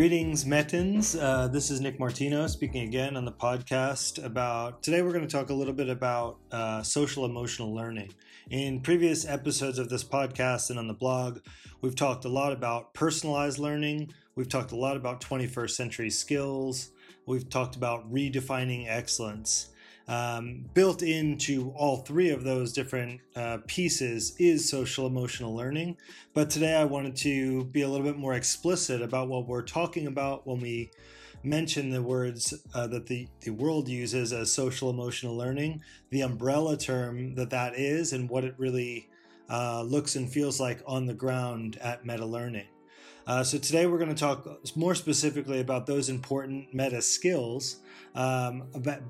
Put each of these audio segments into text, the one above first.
Greetings, Metans. Uh, this is Nick Martino speaking again on the podcast about. Today, we're going to talk a little bit about uh, social emotional learning. In previous episodes of this podcast and on the blog, we've talked a lot about personalized learning. We've talked a lot about 21st century skills. We've talked about redefining excellence. Um, built into all three of those different uh, pieces is social emotional learning. But today I wanted to be a little bit more explicit about what we're talking about when we mention the words uh, that the, the world uses as social emotional learning, the umbrella term that that is, and what it really uh, looks and feels like on the ground at meta learning. Uh, so today we're going to talk more specifically about those important meta skills, um, about,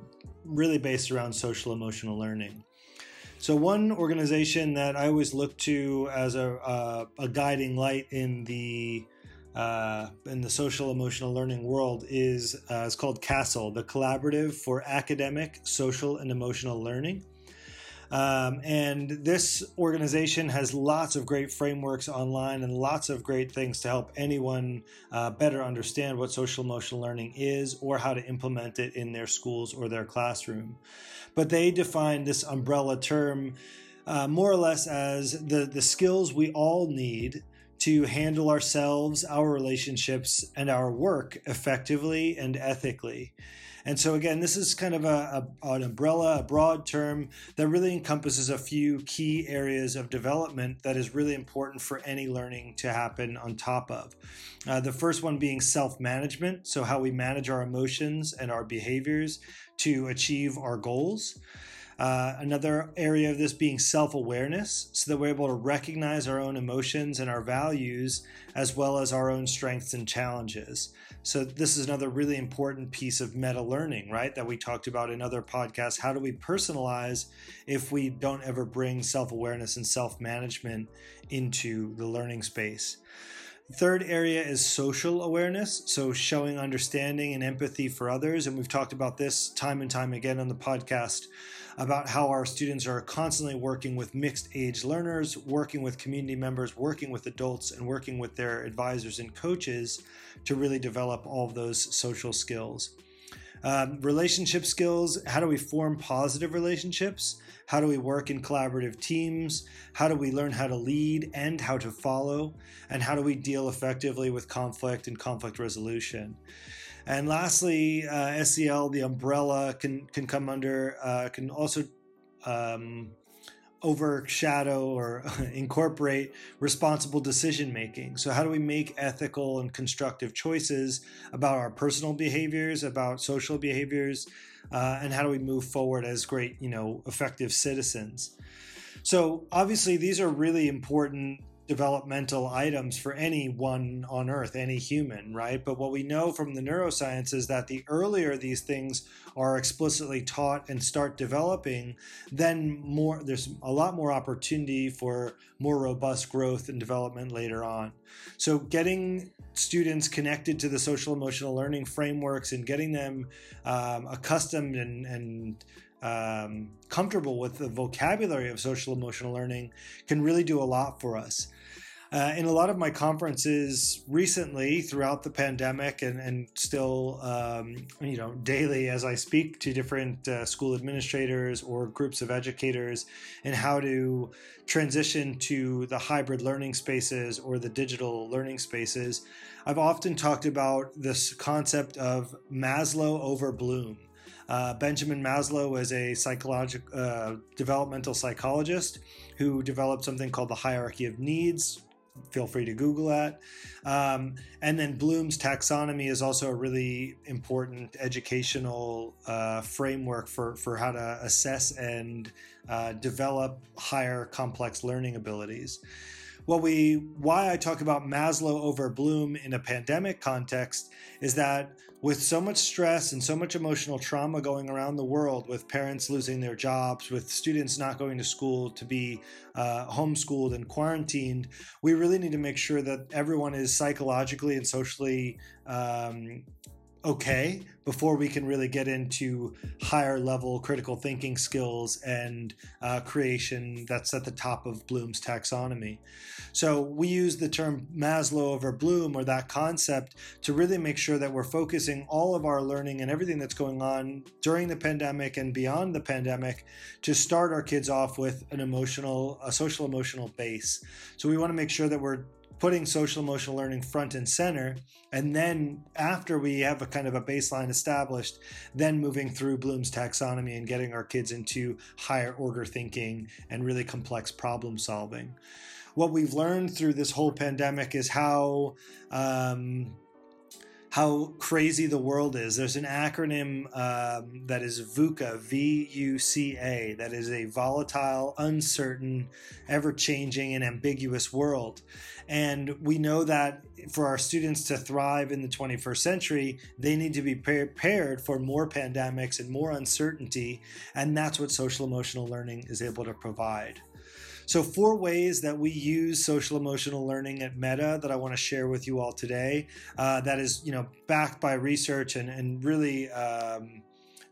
really based around social emotional learning. So one organization that I always look to as a, uh, a guiding light in the uh, in the social emotional learning world is uh, it's called CASEL, the Collaborative for Academic, Social, and Emotional Learning. Um, and this organization has lots of great frameworks online and lots of great things to help anyone uh, better understand what social emotional learning is or how to implement it in their schools or their classroom. But they define this umbrella term uh, more or less as the, the skills we all need to handle ourselves, our relationships, and our work effectively and ethically. And so, again, this is kind of a, a, an umbrella, a broad term that really encompasses a few key areas of development that is really important for any learning to happen on top of. Uh, the first one being self management, so how we manage our emotions and our behaviors to achieve our goals. Uh, another area of this being self awareness, so that we're able to recognize our own emotions and our values, as well as our own strengths and challenges. So, this is another really important piece of meta learning, right? That we talked about in other podcasts. How do we personalize if we don't ever bring self awareness and self management into the learning space? Third area is social awareness, so showing understanding and empathy for others. And we've talked about this time and time again on the podcast about how our students are constantly working with mixed age learners, working with community members, working with adults, and working with their advisors and coaches to really develop all of those social skills. Um, relationship skills how do we form positive relationships? How do we work in collaborative teams? How do we learn how to lead and how to follow? And how do we deal effectively with conflict and conflict resolution? And lastly, uh, SEL, the umbrella, can can come under, uh, can also um, overshadow or incorporate responsible decision making. So, how do we make ethical and constructive choices about our personal behaviors, about social behaviors, uh, and how do we move forward as great, you know, effective citizens? So, obviously, these are really important developmental items for anyone on earth, any human, right? But what we know from the neuroscience is that the earlier these things are explicitly taught and start developing, then more there's a lot more opportunity for more robust growth and development later on. So getting students connected to the social emotional learning frameworks and getting them um, accustomed and, and um, comfortable with the vocabulary of social emotional learning can really do a lot for us. Uh, in a lot of my conferences recently throughout the pandemic and, and still um, you know daily as i speak to different uh, school administrators or groups of educators and how to transition to the hybrid learning spaces or the digital learning spaces i've often talked about this concept of maslow over bloom. Uh, Benjamin Maslow was a psychological uh, developmental psychologist who developed something called the hierarchy of needs, feel free to Google that. Um, and then Bloom's taxonomy is also a really important educational uh, framework for, for how to assess and uh, develop higher complex learning abilities what we why I talk about Maslow over Bloom in a pandemic context is that with so much stress and so much emotional trauma going around the world, with parents losing their jobs, with students not going to school to be uh, homeschooled and quarantined, we really need to make sure that everyone is psychologically and socially um, okay before we can really get into higher level critical thinking skills and uh, creation that's at the top of Bloom's taxonomy. So we use the term Maslow over Bloom or that concept to really make sure that we're focusing all of our learning and everything that's going on during the pandemic and beyond the pandemic to start our kids off with an emotional, a social emotional base. So we want to make sure that we're putting social emotional learning front and center and then after we have a kind of a baseline established then moving through bloom's taxonomy and getting our kids into higher order thinking and really complex problem solving. What we've learned through this whole pandemic is how um, how crazy the world is. There's an acronym um, that is VUCA, V U C A, that is a volatile, uncertain, ever changing, and ambiguous world. And we know that for our students to thrive in the 21st century, they need to be prepared for more pandemics and more uncertainty. And that's what social emotional learning is able to provide. So, four ways that we use social emotional learning at Meta that I want to share with you all today. Uh, that is, you know, backed by research and and really um,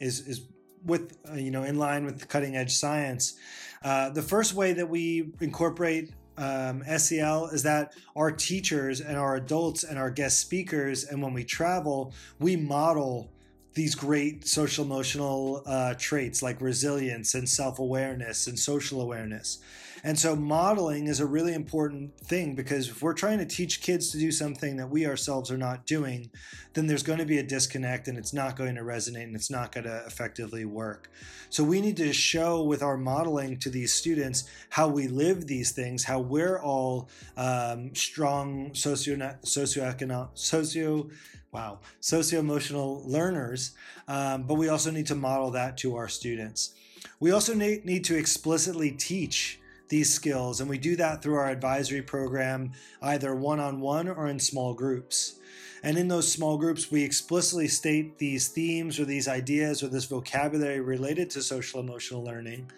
is is with uh, you know in line with cutting edge science. Uh, the first way that we incorporate um, SEL is that our teachers and our adults and our guest speakers, and when we travel, we model these great social emotional uh, traits like resilience and self awareness and social awareness. And so modeling is a really important thing because if we're trying to teach kids to do something that we ourselves are not doing, then there's going to be a disconnect and it's not going to resonate and it's not going to effectively work. So we need to show with our modeling to these students how we live these things, how we're all um, strong socio socioeconomic socio wow socio emotional learners, um, but we also need to model that to our students. We also need, need to explicitly teach these skills. And we do that through our advisory program, either one on one or in small groups. And in those small groups, we explicitly state these themes or these ideas or this vocabulary related to social emotional learning.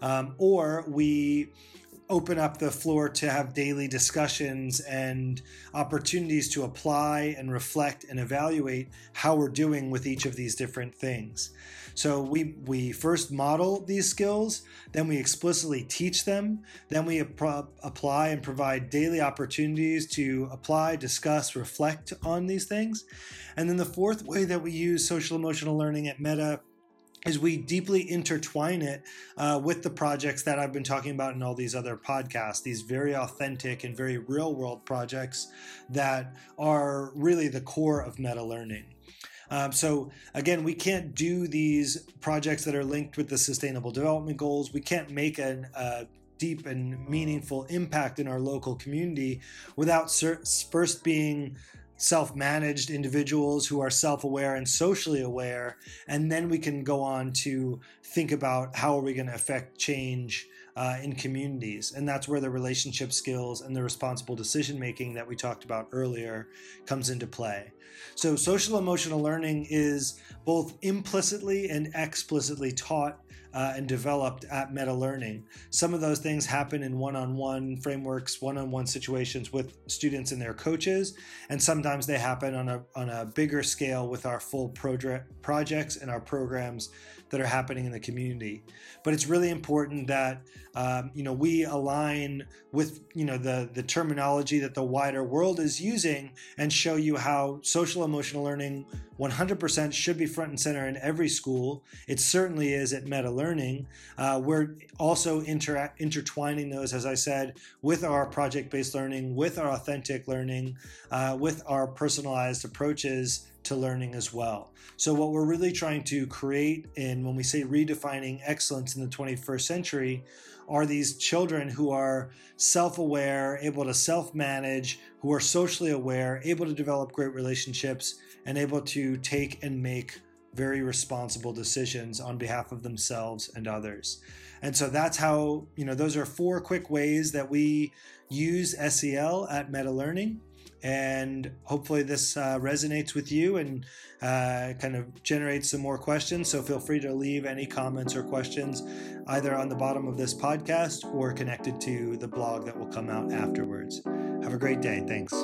Um, or we open up the floor to have daily discussions and opportunities to apply and reflect and evaluate how we're doing with each of these different things. So we we first model these skills, then we explicitly teach them, then we ap- apply and provide daily opportunities to apply, discuss, reflect on these things. And then the fourth way that we use social emotional learning at Meta is we deeply intertwine it uh, with the projects that I've been talking about in all these other podcasts, these very authentic and very real world projects that are really the core of meta learning. Um, so again, we can't do these projects that are linked with the Sustainable Development Goals. We can't make a uh, deep and meaningful impact in our local community without first being self-managed individuals who are self-aware and socially aware and then we can go on to think about how are we going to affect change uh, in communities and that's where the relationship skills and the responsible decision making that we talked about earlier comes into play so social emotional learning is both implicitly and explicitly taught uh, and developed at meta learning. Some of those things happen in one on one frameworks, one on one situations with students and their coaches, and sometimes they happen on a, on a bigger scale with our full projects and our programs that are happening in the community. But it's really important that um, you know we align with you know the the terminology that the wider world is using and show you how social emotional learning 100% should be front and center in every school. It certainly is at Meta Learning. Uh, we're also inter- intertwining those, as I said, with our project based learning, with our authentic learning, uh, with our personalized approaches to learning as well. So, what we're really trying to create and when we say redefining excellence in the 21st century are these children who are self aware, able to self manage, who are socially aware, able to develop great relationships, and able to take and make very responsible decisions on behalf of themselves and others. And so that's how, you know, those are four quick ways that we use SEL at Meta Learning and hopefully this uh, resonates with you and uh, kind of generates some more questions. So feel free to leave any comments or questions either on the bottom of this podcast or connected to the blog that will come out afterwards. Have a great day. Thanks.